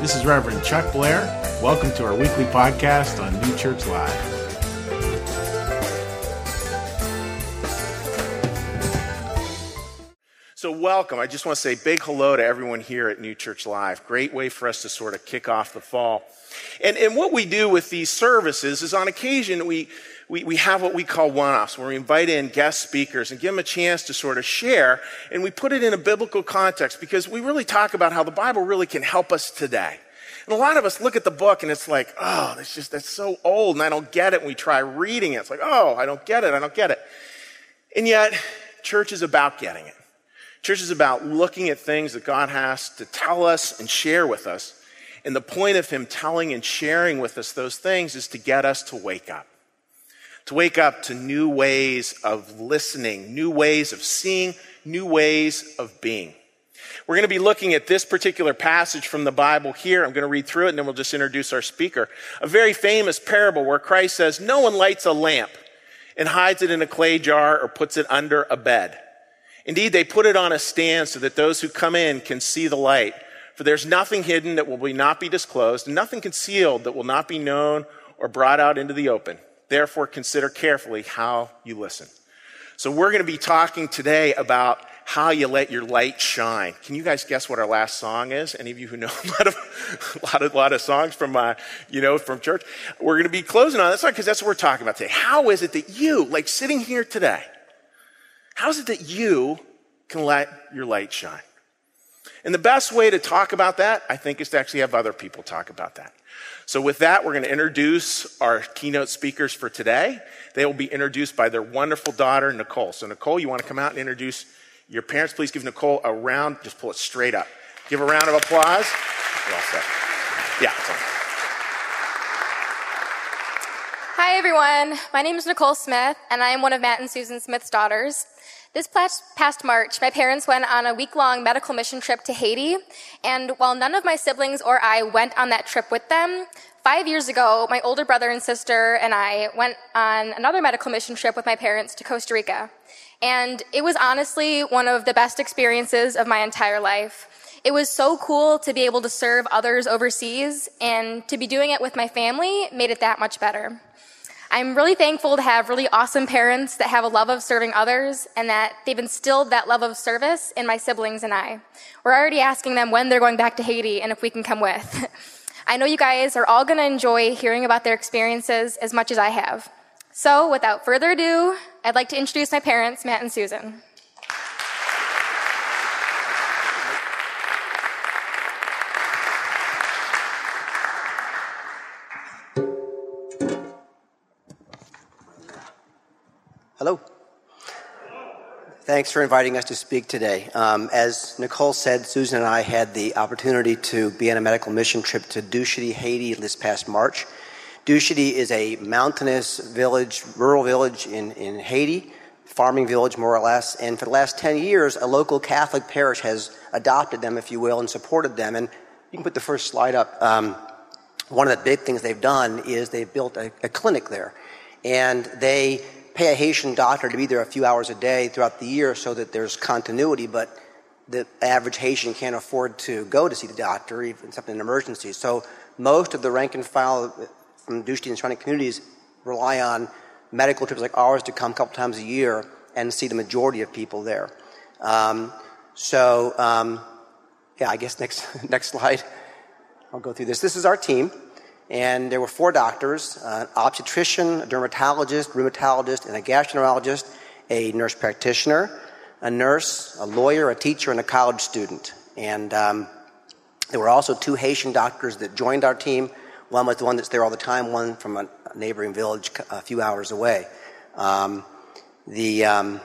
This is Reverend Chuck Blair. Welcome to our weekly podcast on New Church Live. So, welcome. I just want to say big hello to everyone here at New Church Live. Great way for us to sort of kick off the fall. And, and what we do with these services is on occasion we, we, we have what we call one offs, where we invite in guest speakers and give them a chance to sort of share, and we put it in a biblical context because we really talk about how the Bible really can help us today. And a lot of us look at the book and it's like, oh, that's just, that's so old and I don't get it. And we try reading it. It's like, oh, I don't get it. I don't get it. And yet, church is about getting it. Church is about looking at things that God has to tell us and share with us. And the point of Him telling and sharing with us those things is to get us to wake up to wake up to new ways of listening, new ways of seeing, new ways of being. We're going to be looking at this particular passage from the Bible here. I'm going to read through it and then we'll just introduce our speaker. A very famous parable where Christ says, No one lights a lamp and hides it in a clay jar or puts it under a bed. Indeed, they put it on a stand so that those who come in can see the light. For there's nothing hidden that will not be disclosed, and nothing concealed that will not be known or brought out into the open. Therefore, consider carefully how you listen. So, we're going to be talking today about how you let your light shine. Can you guys guess what our last song is? Any of you who know a lot of, a lot of, lot of songs from, uh, you know, from church? We're going to be closing on that song because that's what we're talking about today. How is it that you, like sitting here today, how is it that you can let your light shine? And the best way to talk about that, I think, is to actually have other people talk about that. So, with that, we're going to introduce our keynote speakers for today. They will be introduced by their wonderful daughter, Nicole. So, Nicole, you want to come out and introduce your parents? Please give Nicole a round, just pull it straight up. Give a round of applause. Well. Yeah, Hi, everyone. My name is Nicole Smith, and I am one of Matt and Susan Smith's daughters. This past March, my parents went on a week long medical mission trip to Haiti, and while none of my siblings or I went on that trip with them, five years ago, my older brother and sister and I went on another medical mission trip with my parents to Costa Rica. And it was honestly one of the best experiences of my entire life. It was so cool to be able to serve others overseas, and to be doing it with my family made it that much better. I'm really thankful to have really awesome parents that have a love of serving others and that they've instilled that love of service in my siblings and I. We're already asking them when they're going back to Haiti and if we can come with. I know you guys are all going to enjoy hearing about their experiences as much as I have. So, without further ado, I'd like to introduce my parents, Matt and Susan. Hello. Thanks for inviting us to speak today. Um, as Nicole said, Susan and I had the opportunity to be on a medical mission trip to Douchety, Haiti this past March. Douchety is a mountainous village, rural village in, in Haiti, farming village more or less, and for the last 10 years, a local Catholic parish has adopted them, if you will, and supported them. And you can put the first slide up. Um, one of the big things they've done is they've built a, a clinic there. And they pay a Haitian doctor to be there a few hours a day throughout the year so that there's continuity, but the average Haitian can't afford to go to see the doctor, even something an emergency. So most of the rank and file from Douchety and surrounding communities rely on medical trips like ours to come a couple times a year and see the majority of people there. Um, so, um, yeah, I guess next next slide. I'll go through this. This is our team. And there were four doctors an obstetrician, a dermatologist, rheumatologist, and a gastroenterologist, a nurse practitioner, a nurse, a lawyer, a teacher, and a college student. And um, there were also two Haitian doctors that joined our team. One was the one that's there all the time, one from a neighboring village a few hours away. Um, the um,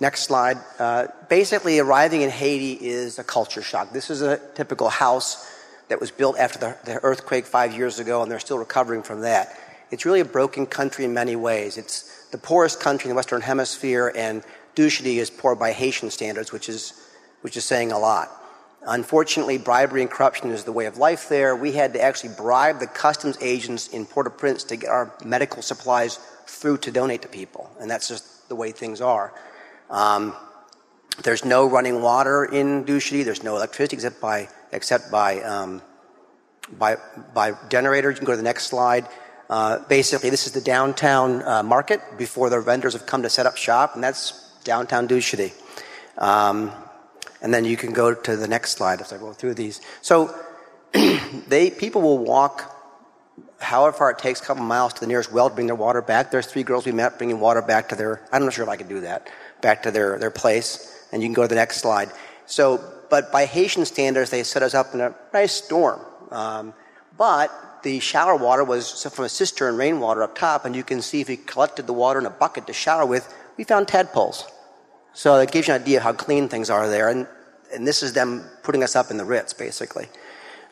next slide. Uh, basically, arriving in Haiti is a culture shock. This is a typical house that was built after the, the earthquake five years ago, and they're still recovering from that. It's really a broken country in many ways. It's the poorest country in the Western Hemisphere, and Douchety is poor by Haitian standards, which is, which is saying a lot. Unfortunately, bribery and corruption is the way of life there. We had to actually bribe the customs agents in Port-au-Prince to get our medical supplies through to donate to people, and that's just the way things are. Um, there's no running water in Douchety. There's no electricity except by except by um, by, by generator. You can go to the next slide. Uh, basically, this is the downtown uh, market before the vendors have come to set up shop, and that's downtown Dusheti. Um, and then you can go to the next slide as I go through these. So they people will walk however far it takes, a couple miles to the nearest well to bring their water back. There's three girls we met bringing water back to their, I'm not sure if I could do that, back to their, their place. And you can go to the next slide. So, but by Haitian standards, they set us up in a nice storm. Um, but the shower water was from a cistern rainwater up top, and you can see if you collected the water in a bucket to shower with, we found tadpoles. So it gives you an idea how clean things are there. And, and this is them putting us up in the Ritz, basically.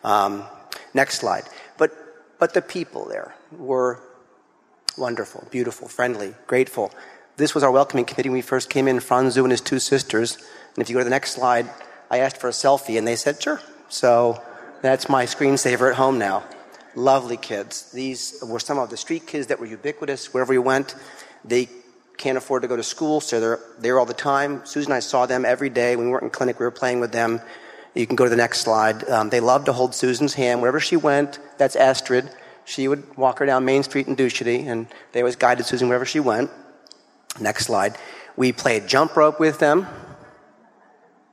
Um, next slide. But but the people there were wonderful, beautiful, friendly, grateful. This was our welcoming committee when we first came in, Franzu and his two sisters. And if you go to the next slide, I asked for a selfie and they said, sure. So that's my screensaver at home now. Lovely kids. These were some of the street kids that were ubiquitous wherever we went. They can't afford to go to school, so they're there all the time. Susan and I saw them every day. When we weren't in clinic, we were playing with them. You can go to the next slide. Um, they loved to hold Susan's hand wherever she went. That's Astrid. She would walk her down Main Street in Dusheti, and they always guided Susan wherever she went. Next slide. We played jump rope with them.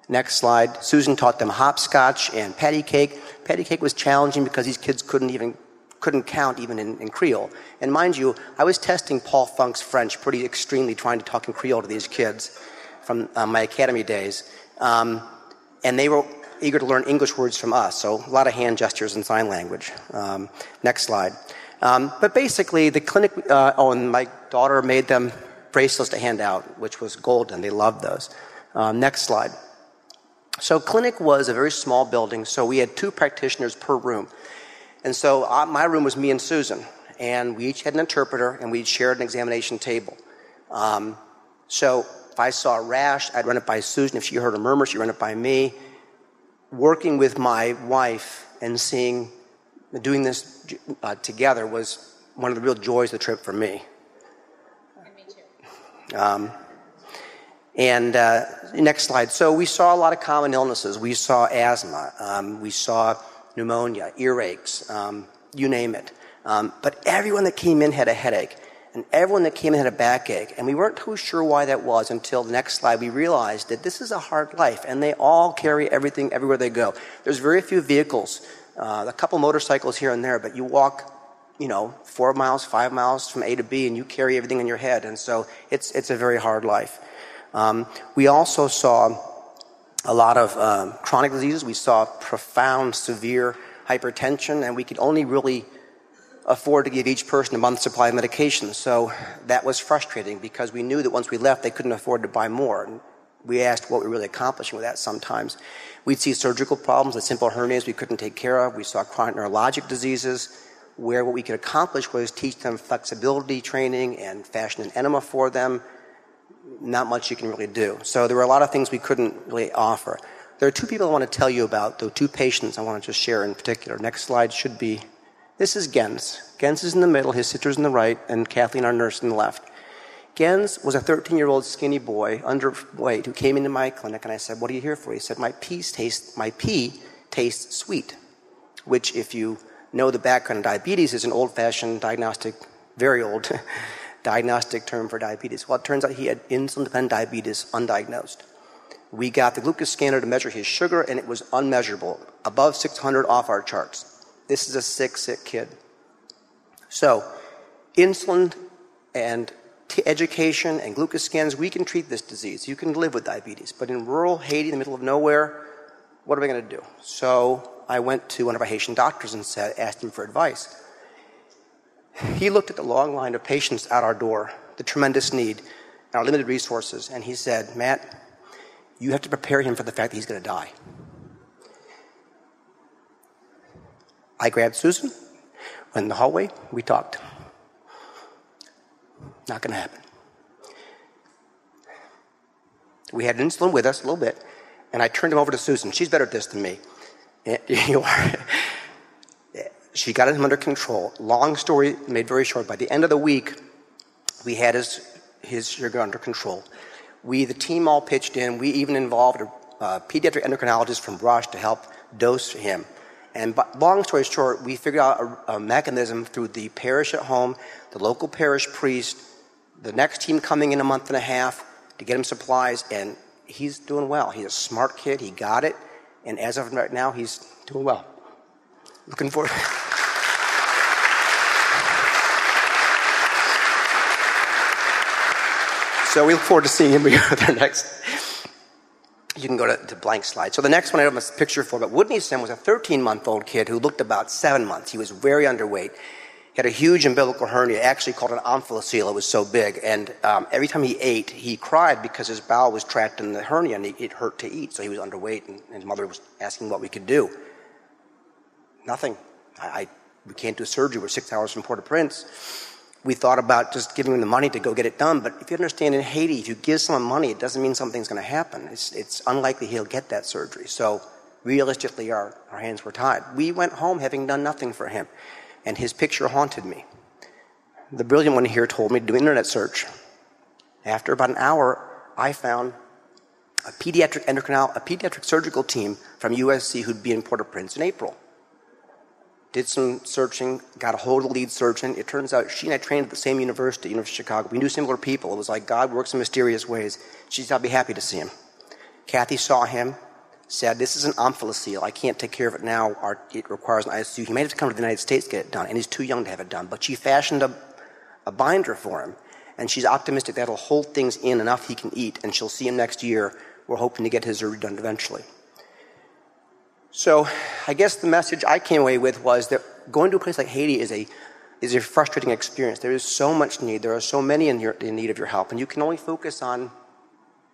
Next slide. Susan taught them hopscotch and patty cake. Patty cake was challenging because these kids couldn't even couldn't count even in, in, Creole. And mind you, I was testing Paul Funk's French pretty extremely, trying to talk in Creole to these kids from uh, my academy days. Um, and they were eager to learn English words from us, so a lot of hand gestures and sign language. Um, next slide. Um, but basically, the clinic, uh, oh, and my daughter made them bracelets to hand out, which was golden. They loved those. Um, next slide. So, clinic was a very small building, so we had two practitioners per room. And so, uh, my room was me and Susan, and we each had an interpreter, and we shared an examination table. Um, so, if I saw a rash, I'd run it by Susan. If she heard a murmur, she'd run it by me working with my wife and seeing, doing this uh, together was one of the real joys of the trip for me. And me too. Um, and uh, next slide. So we saw a lot of common illnesses. We saw asthma. Um, we saw pneumonia, earaches, um, you name it. Um, but everyone that came in had a headache and everyone that came in had a backache. And we weren't too sure why that was until the next slide. We realized that this is a hard life, and they all carry everything everywhere they go. There's very few vehicles, uh, a couple motorcycles here and there, but you walk, you know, four miles, five miles from A to B, and you carry everything in your head. And so it's, it's a very hard life. Um, we also saw a lot of um, chronic diseases. We saw profound, severe hypertension, and we could only really afford to give each person a month's supply of medication. So that was frustrating because we knew that once we left, they couldn't afford to buy more. We asked what we were really accomplishing with that sometimes. We'd see surgical problems, the simple hernias we couldn't take care of. We saw chronic neurologic diseases where what we could accomplish was teach them flexibility training and fashion an enema for them. Not much you can really do. So there were a lot of things we couldn't really offer. There are two people I want to tell you about, though two patients I want to just share in particular. Next slide should be this is Gens. Gens is in the middle, his sister's in the right, and Kathleen, our nurse, in the left. Gens was a 13 year old skinny boy, underweight, who came into my clinic, and I said, What are you here for? He said, My, peas taste, my pee tastes sweet, which, if you know the background of diabetes, is an old fashioned diagnostic, very old diagnostic term for diabetes. Well, it turns out he had insulin dependent diabetes undiagnosed. We got the glucose scanner to measure his sugar, and it was unmeasurable, above 600 off our charts. This is a sick, sick kid. So, insulin and t- education and glucose scans, we can treat this disease. You can live with diabetes. But in rural Haiti, in the middle of nowhere, what are we going to do? So, I went to one of our Haitian doctors and said, asked him for advice. He looked at the long line of patients at our door, the tremendous need, and our limited resources, and he said, Matt, you have to prepare him for the fact that he's going to die. I grabbed Susan. Went in the hallway. We talked. Not going to happen. We had insulin with us a little bit, and I turned him over to Susan. She's better at this than me. You are. She got him under control. Long story made very short. By the end of the week, we had his, his sugar under control. We, the team, all pitched in. We even involved a, a pediatric endocrinologist from Rush to help dose him And long story short, we figured out a, a mechanism through the parish at home, the local parish priest, the next team coming in a month and a half to get him supplies, and he's doing well. He's a smart kid. He got it, and as of right now, he's doing well. Looking forward. so we look forward to seeing him here at our next. You can go to the blank slide. So the next one I have a picture for, but Woodney Sim was a 13 month old kid who looked about seven months. He was very underweight. He had a huge umbilical hernia, actually called an omphalocele. It was so big. And um, every time he ate, he cried because his bowel was trapped in the hernia and it hurt to eat. So he was underweight, and his mother was asking what we could do. Nothing. I, I we can't do surgery. We're six hours from Port-au-Prince. We thought about just giving him the money to go get it done. But if you understand, in Haiti, if you give someone money, it doesn't mean something's going to happen. It's, it's unlikely he'll get that surgery. So realistically, our, our hands were tied. We went home having done nothing for him and his picture haunted me. The brilliant one here told me to do an internet search. After about an hour, I found a pediatric endocrinology, a pediatric surgical team from USC who'd be in Port-au-Prince in April. Did some searching, got a hold of the lead surgeon. It turns out she and I trained at the same university, University of Chicago. We knew similar people. It was like God works in mysterious ways. She said, I'll be happy to see him. Kathy saw him said, This is an omphalocele. I can't take care of it now. Our, it requires an ICU. He may have to come to the United States to get it done, and he's too young to have it done. But she fashioned a, a binder for him, and she's optimistic that'll hold things in enough he can eat, and she'll see him next year. We're hoping to get his surgery done eventually. So I guess the message I came away with was that going to a place like Haiti is a is a frustrating experience. There is so much need. There are so many in, your, in need of your help, and you can only focus on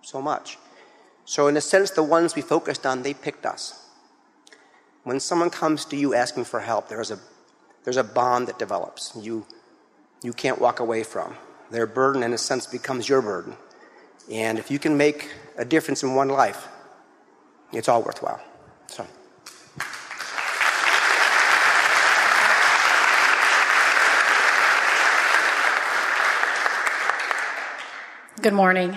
so much. So, in a sense, the ones we focused on, they picked us. When someone comes to you asking for help, there's a, there's a bond that develops you, you can't walk away from. Their burden, in a sense, becomes your burden. And if you can make a difference in one life, it's all worthwhile. So. Good morning.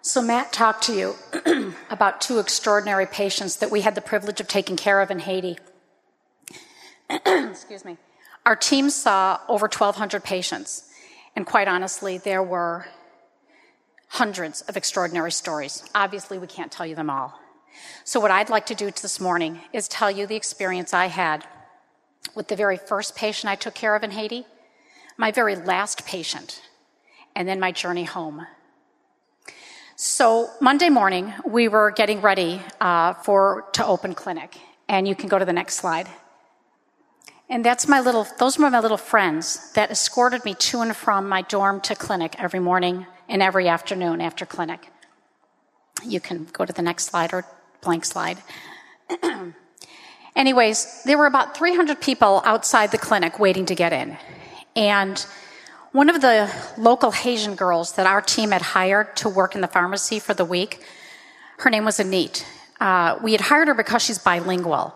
So, Matt talked to you about two extraordinary patients that we had the privilege of taking care of in Haiti. Excuse me. Our team saw over 1,200 patients, and quite honestly, there were hundreds of extraordinary stories. Obviously, we can't tell you them all. So, what I'd like to do this morning is tell you the experience I had with the very first patient I took care of in Haiti, my very last patient, and then my journey home. So Monday morning, we were getting ready uh, for to open clinic, and you can go to the next slide. And that's my little; those were my little friends that escorted me to and from my dorm to clinic every morning and every afternoon after clinic. You can go to the next slide or blank slide. Anyways, there were about 300 people outside the clinic waiting to get in, and one of the local Haitian girls that our team had hired to work in the pharmacy for the week, her name was Anit. Uh, we had hired her because she's bilingual.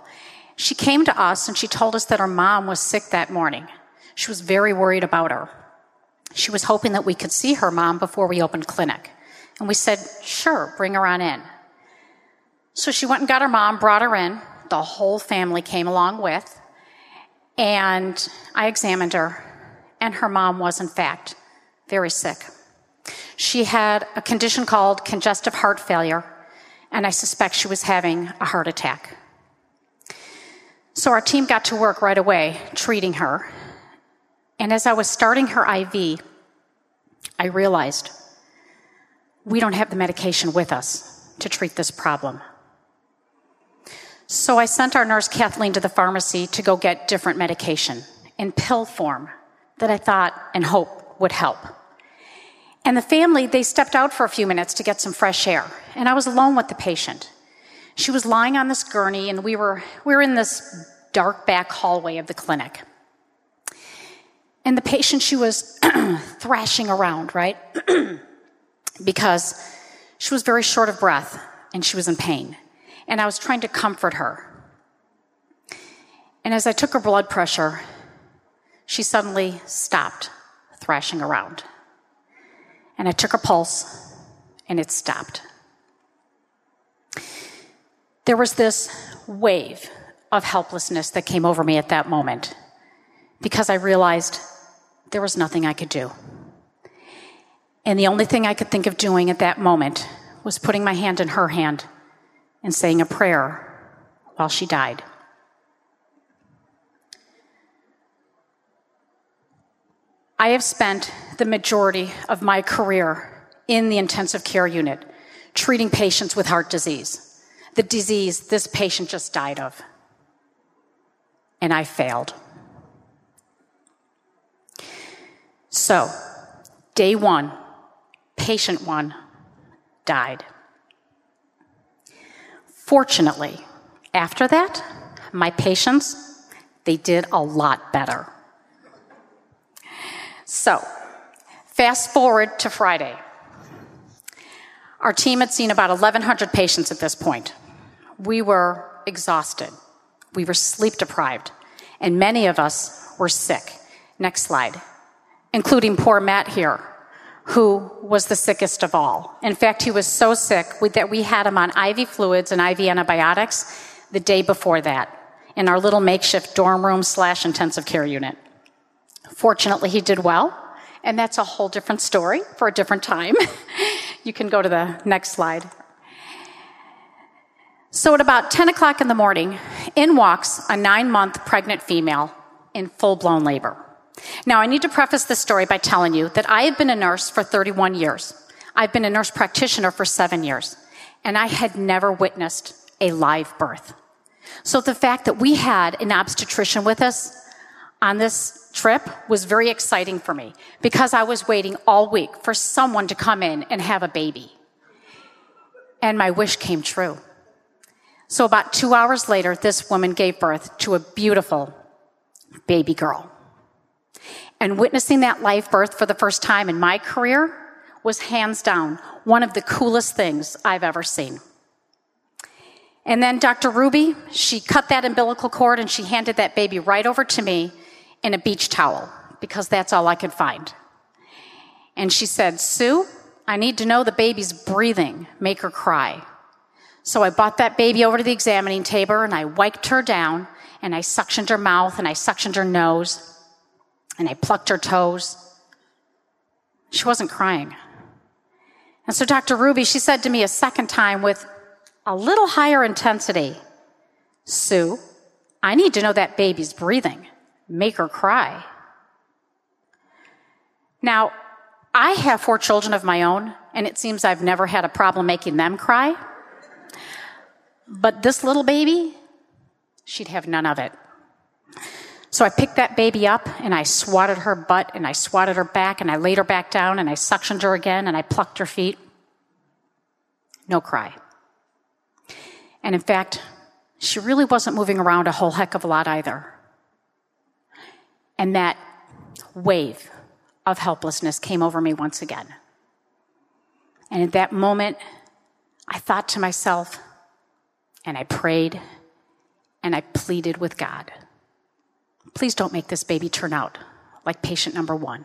She came to us and she told us that her mom was sick that morning. She was very worried about her. She was hoping that we could see her mom before we opened clinic. And we said, sure, bring her on in. So she went and got her mom, brought her in. The whole family came along with. And I examined her and her mom was, in fact, very sick. She had a condition called congestive heart failure, and I suspect she was having a heart attack. So our team got to work right away treating her. And as I was starting her IV, I realized we don't have the medication with us to treat this problem. So I sent our nurse Kathleen to the pharmacy to go get different medication in pill form that I thought and hope would help. And the family, they stepped out for a few minutes to get some fresh air. And I was alone with the patient. She was lying on this gurney, and we were, we were in this dark back hallway of the clinic. And the patient, she was thrashing around, right? because she was very short of breath and she was in pain. And I was trying to comfort her. And as I took her blood pressure, she suddenly stopped thrashing around. And I took her pulse, and it stopped. There was this wave of helplessness that came over me at that moment because I realized there was nothing I could do. And the only thing I could think of doing at that moment was putting my hand in her hand and saying a prayer while she died. I have spent the majority of my career in the intensive care unit treating patients with heart disease, the disease this patient just died of. And I failed. So, day one, patient one died. Fortunately, after that, my patients, they did a lot better. So, fast forward to Friday. Our team had seen about 1,100 patients at this point. We were exhausted. We were sleep deprived. And many of us were sick. Next slide. Including poor Matt here, who was the sickest of all. In fact, he was so sick that we had him on IV fluids and IV antibiotics the day before that in our little makeshift dorm room slash intensive care unit. Fortunately, he did well, and that's a whole different story for a different time. you can go to the next slide. So, at about 10 o'clock in the morning, in walks a nine month pregnant female in full blown labor. Now, I need to preface this story by telling you that I have been a nurse for 31 years. I've been a nurse practitioner for seven years, and I had never witnessed a live birth. So, the fact that we had an obstetrician with us on this trip was very exciting for me because I was waiting all week for someone to come in and have a baby. And my wish came true. So about two hours later, this woman gave birth to a beautiful baby girl. And witnessing that live birth for the first time in my career was hands down one of the coolest things I've ever seen. And then Dr. Ruby, she cut that umbilical cord and she handed that baby right over to me in a beach towel because that's all I could find. And she said, Sue, I need to know the baby's breathing. Make her cry. So I brought that baby over to the examining table and I wiped her down and I suctioned her mouth and I suctioned her nose and I plucked her toes. She wasn't crying. And so Dr. Ruby, she said to me a second time with a little higher intensity, Sue, I need to know that baby's breathing make her cry. Now, I have four children of my own, and it seems I've never had a problem making them cry. But this little baby, she'd have none of it. So I picked that baby up and I swatted her butt and I swatted her back and I laid her back down and I suctioned her again and I plucked her feet. No cry. And in fact, she really wasn't moving around a whole heck of a lot either. And that wave of helplessness came over me once again. And at that moment, I thought to myself, and I prayed, and I pleaded with God please don't make this baby turn out like patient number one.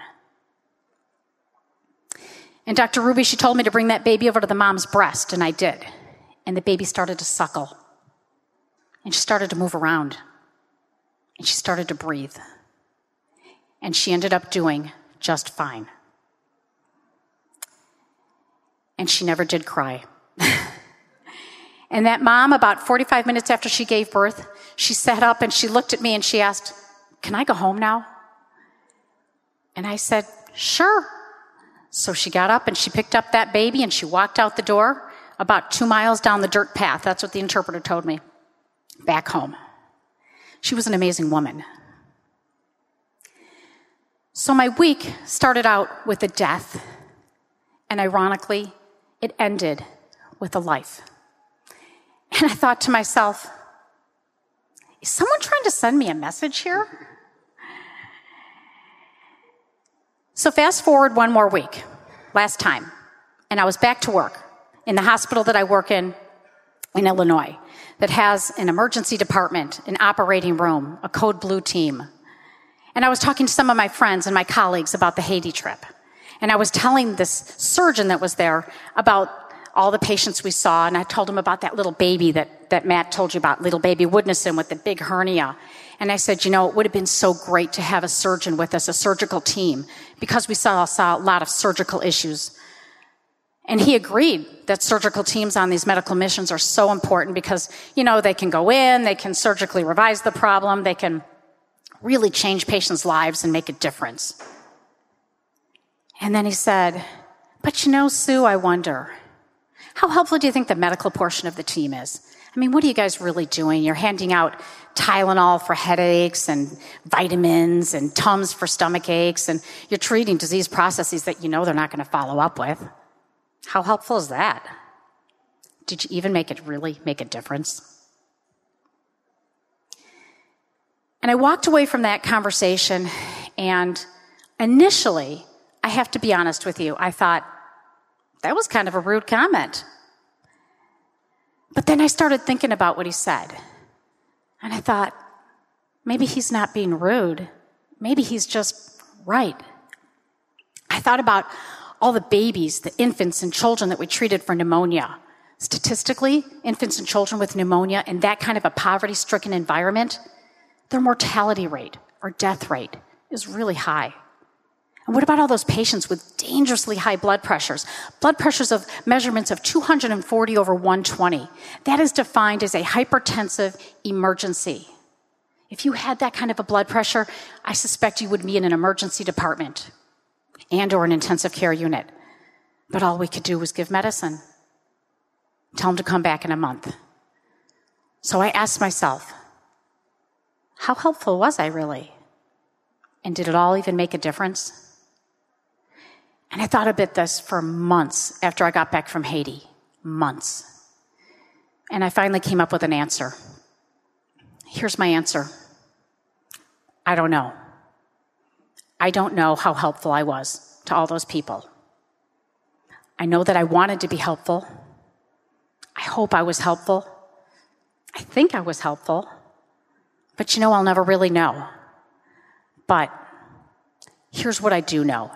And Dr. Ruby, she told me to bring that baby over to the mom's breast, and I did. And the baby started to suckle. And she started to move around. And she started to breathe and she ended up doing just fine. And she never did cry. and that mom, about 45 minutes after she gave birth, she sat up and she looked at me and she asked, Can I go home now? And I said, Sure. So she got up and she picked up that baby and she walked out the door about two miles down the dirt path. That's what the interpreter told me. Back home. She was an amazing woman. So my week started out with a death, and ironically, it ended with a life. And I thought to myself, is someone trying to send me a message here? So fast forward one more week, last time, and I was back to work in the hospital that I work in in Illinois that has an emergency department, an operating room, a code blue team, and I was talking to some of my friends and my colleagues about the Haiti trip. And I was telling this surgeon that was there about all the patients we saw, and I told him about that little baby that, that Matt told you about, little baby Woodnison with the big hernia. And I said, you know, it would have been so great to have a surgeon with us, a surgical team, because we saw, saw a lot of surgical issues. And he agreed that surgical teams on these medical missions are so important because, you know, they can go in, they can surgically revise the problem, they can really change patients' lives and make a difference. And then he said, But you know, Sue, I wonder, how helpful do you think the medical portion of the team is? I mean, what are you guys really doing? You're handing out Tylenol for headaches and vitamins and Tums for stomach aches, and you're treating disease processes that you know they're not going to follow up with. How helpful is that? Did you even make it really make a difference? And I walked away from that conversation, and initially, I have to be honest with you, I thought, that was kind of a rude comment. But then I started thinking about what he said. And I thought, maybe he's not being rude. Maybe he's just right. I thought about all the babies, the infants and children that we treated for pneumonia. Statistically, infants and children with pneumonia in that kind of a poverty stricken environment, their mortality rate or death rate is really high. And what about all those patients with dangerously high blood pressures? Blood pressures of measurements of 240 over 120. That is defined as a hypertensive emergency. If you had that kind of a blood pressure, I suspect you would be in an emergency department and or an intensive care unit. But all we could do was give medicine. Tell them to come back in a month. So I asked myself, how helpful was I really? And did it all even make a difference? And I thought about this for months after I got back from Haiti. Months. And I finally came up with an answer. Here's my answer I don't know. I don't know how helpful I was to all those people. I know that I wanted to be helpful. I hope I was helpful. I think I was helpful. But you know, I'll never really know. But here's what I do know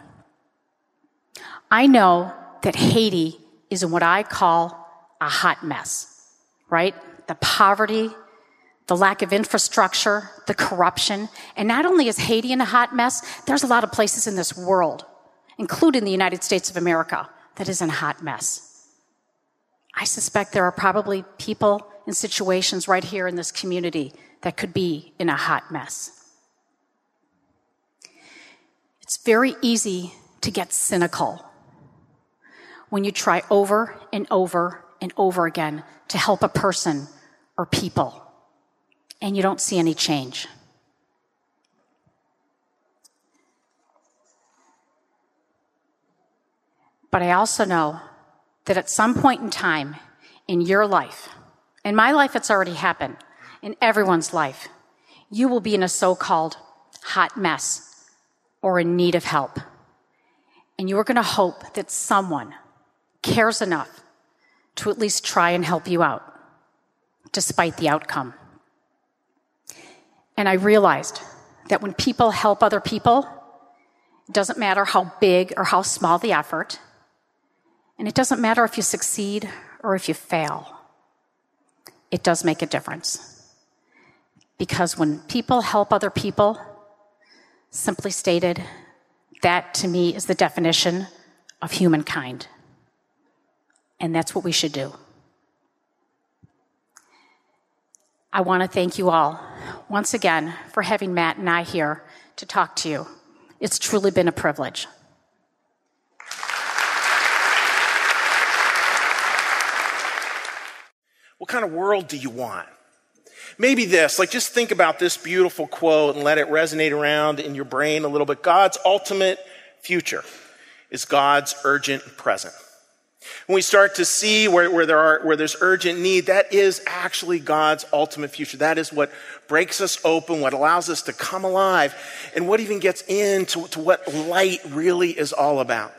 I know that Haiti is in what I call a hot mess, right? The poverty, the lack of infrastructure, the corruption. And not only is Haiti in a hot mess, there's a lot of places in this world, including the United States of America, that is in a hot mess. I suspect there are probably people in situations right here in this community that could be in a hot mess. It's very easy to get cynical when you try over and over and over again to help a person or people and you don't see any change. But I also know that at some point in time in your life, in my life, it's already happened, in everyone's life, you will be in a so called hot mess or in need of help. And you are going to hope that someone cares enough to at least try and help you out, despite the outcome. And I realized that when people help other people, it doesn't matter how big or how small the effort, and it doesn't matter if you succeed or if you fail, it does make a difference. Because when people help other people, simply stated, that to me is the definition of humankind. And that's what we should do. I want to thank you all once again for having Matt and I here to talk to you. It's truly been a privilege. What kind of world do you want? Maybe this, like just think about this beautiful quote and let it resonate around in your brain a little bit. God's ultimate future is God's urgent present. When we start to see where, where, there are, where there's urgent need, that is actually God's ultimate future. That is what breaks us open, what allows us to come alive, and what even gets into to what light really is all about.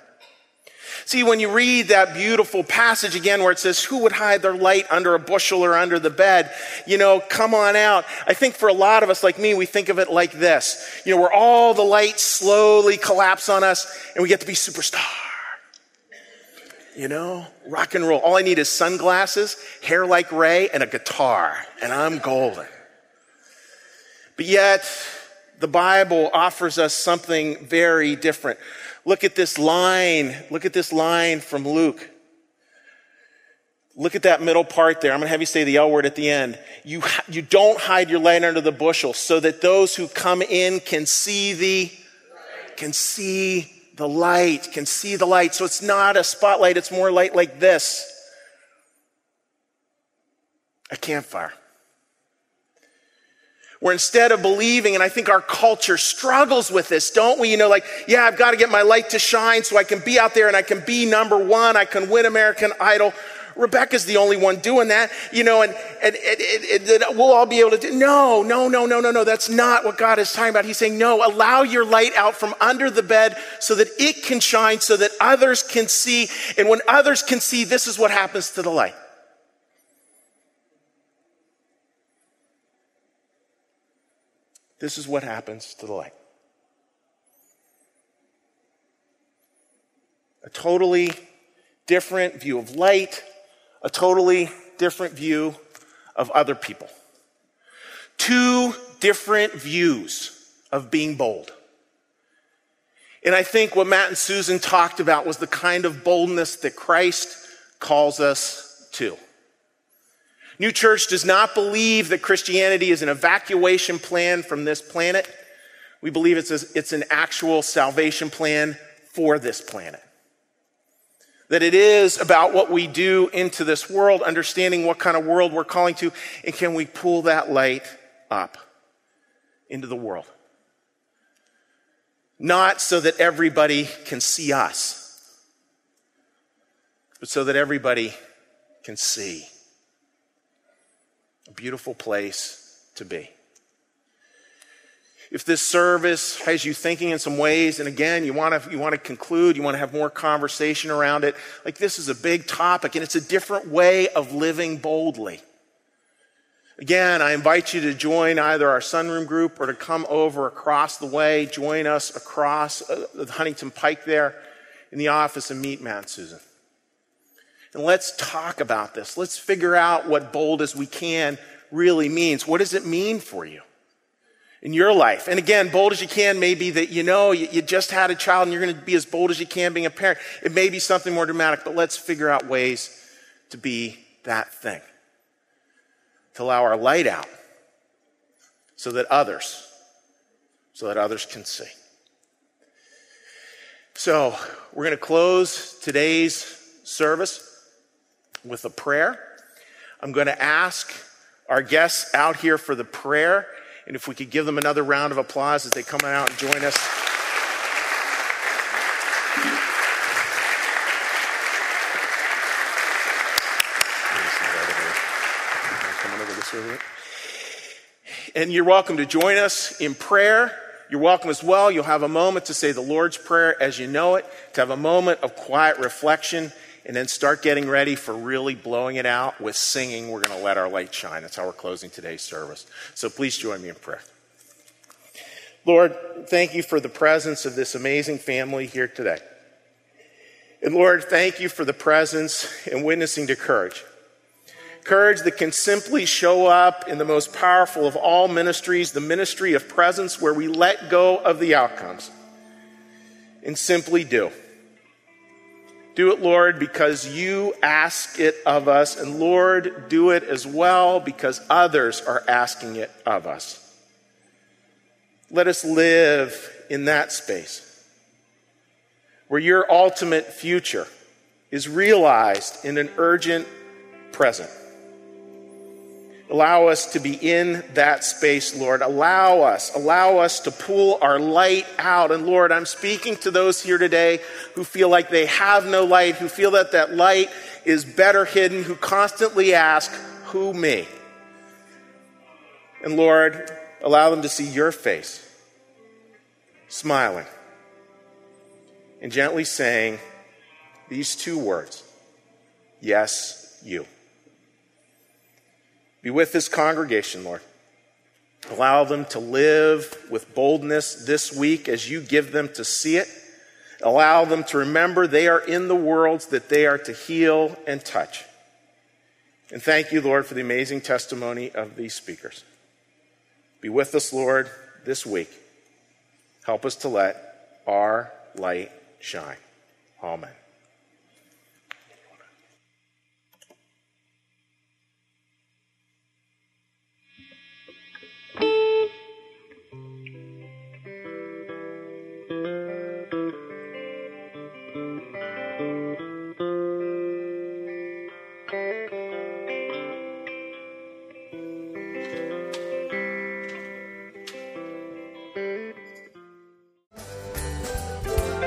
See, when you read that beautiful passage again where it says, Who would hide their light under a bushel or under the bed? You know, come on out. I think for a lot of us, like me, we think of it like this. You know, where all the lights slowly collapse on us and we get to be superstar. you know, rock and roll. All I need is sunglasses, hair like Ray, and a guitar, and I'm golden. But yet, the Bible offers us something very different. Look at this line. Look at this line from Luke. Look at that middle part there. I'm going to have you say the L word at the end. You, you don't hide your light under the bushel so that those who come in can see the, can see the light, can see the light. So it's not a spotlight. It's more light like this. A campfire. Where instead of believing, and I think our culture struggles with this, don't we? You know, like, yeah, I've got to get my light to shine so I can be out there and I can be number one. I can win American Idol. Rebecca's the only one doing that, you know, and, and, and, and, we'll all be able to do. No, no, no, no, no, no. That's not what God is talking about. He's saying, no, allow your light out from under the bed so that it can shine, so that others can see. And when others can see, this is what happens to the light. This is what happens to the light. A totally different view of light, a totally different view of other people. Two different views of being bold. And I think what Matt and Susan talked about was the kind of boldness that Christ calls us to. New Church does not believe that Christianity is an evacuation plan from this planet. We believe it's, a, it's an actual salvation plan for this planet. That it is about what we do into this world, understanding what kind of world we're calling to, and can we pull that light up into the world? Not so that everybody can see us, but so that everybody can see. A beautiful place to be if this service has you thinking in some ways, and again, you want to you want to conclude, you want to have more conversation around it, like this is a big topic, and it's a different way of living boldly. Again, I invite you to join either our sunroom group or to come over across the way, join us across uh, the Huntington Pike there in the office and meet Matt Susan. And let's talk about this. Let's figure out what bold as we can really means. What does it mean for you? in your life. And again, bold as you can may be that you know you, you just had a child and you're going to be as bold as you can being a parent. It may be something more dramatic, but let's figure out ways to be that thing. To allow our light out so that others, so that others can see. So we're going to close today's service with a prayer. I'm going to ask our guests out here for the prayer. And if we could give them another round of applause as they come out and join us. And you're welcome to join us in prayer. You're welcome as well. You'll have a moment to say the Lord's Prayer as you know it, to have a moment of quiet reflection and then start getting ready for really blowing it out with singing. We're going to let our light shine. That's how we're closing today's service. So please join me in prayer. Lord, thank you for the presence of this amazing family here today. And Lord, thank you for the presence and witnessing to courage. Courage that can simply show up in the most powerful of all ministries, the ministry of presence, where we let go of the outcomes and simply do. Do it, Lord, because you ask it of us. And Lord, do it as well because others are asking it of us. Let us live in that space where your ultimate future is realized in an urgent present. Allow us to be in that space, Lord. Allow us, allow us to pull our light out. And Lord, I'm speaking to those here today who feel like they have no light, who feel that that light is better hidden, who constantly ask, Who me? And Lord, allow them to see your face, smiling, and gently saying these two words Yes, you. Be with this congregation, Lord. Allow them to live with boldness this week as you give them to see it. Allow them to remember they are in the worlds that they are to heal and touch. And thank you, Lord, for the amazing testimony of these speakers. Be with us, Lord, this week. Help us to let our light shine. Amen.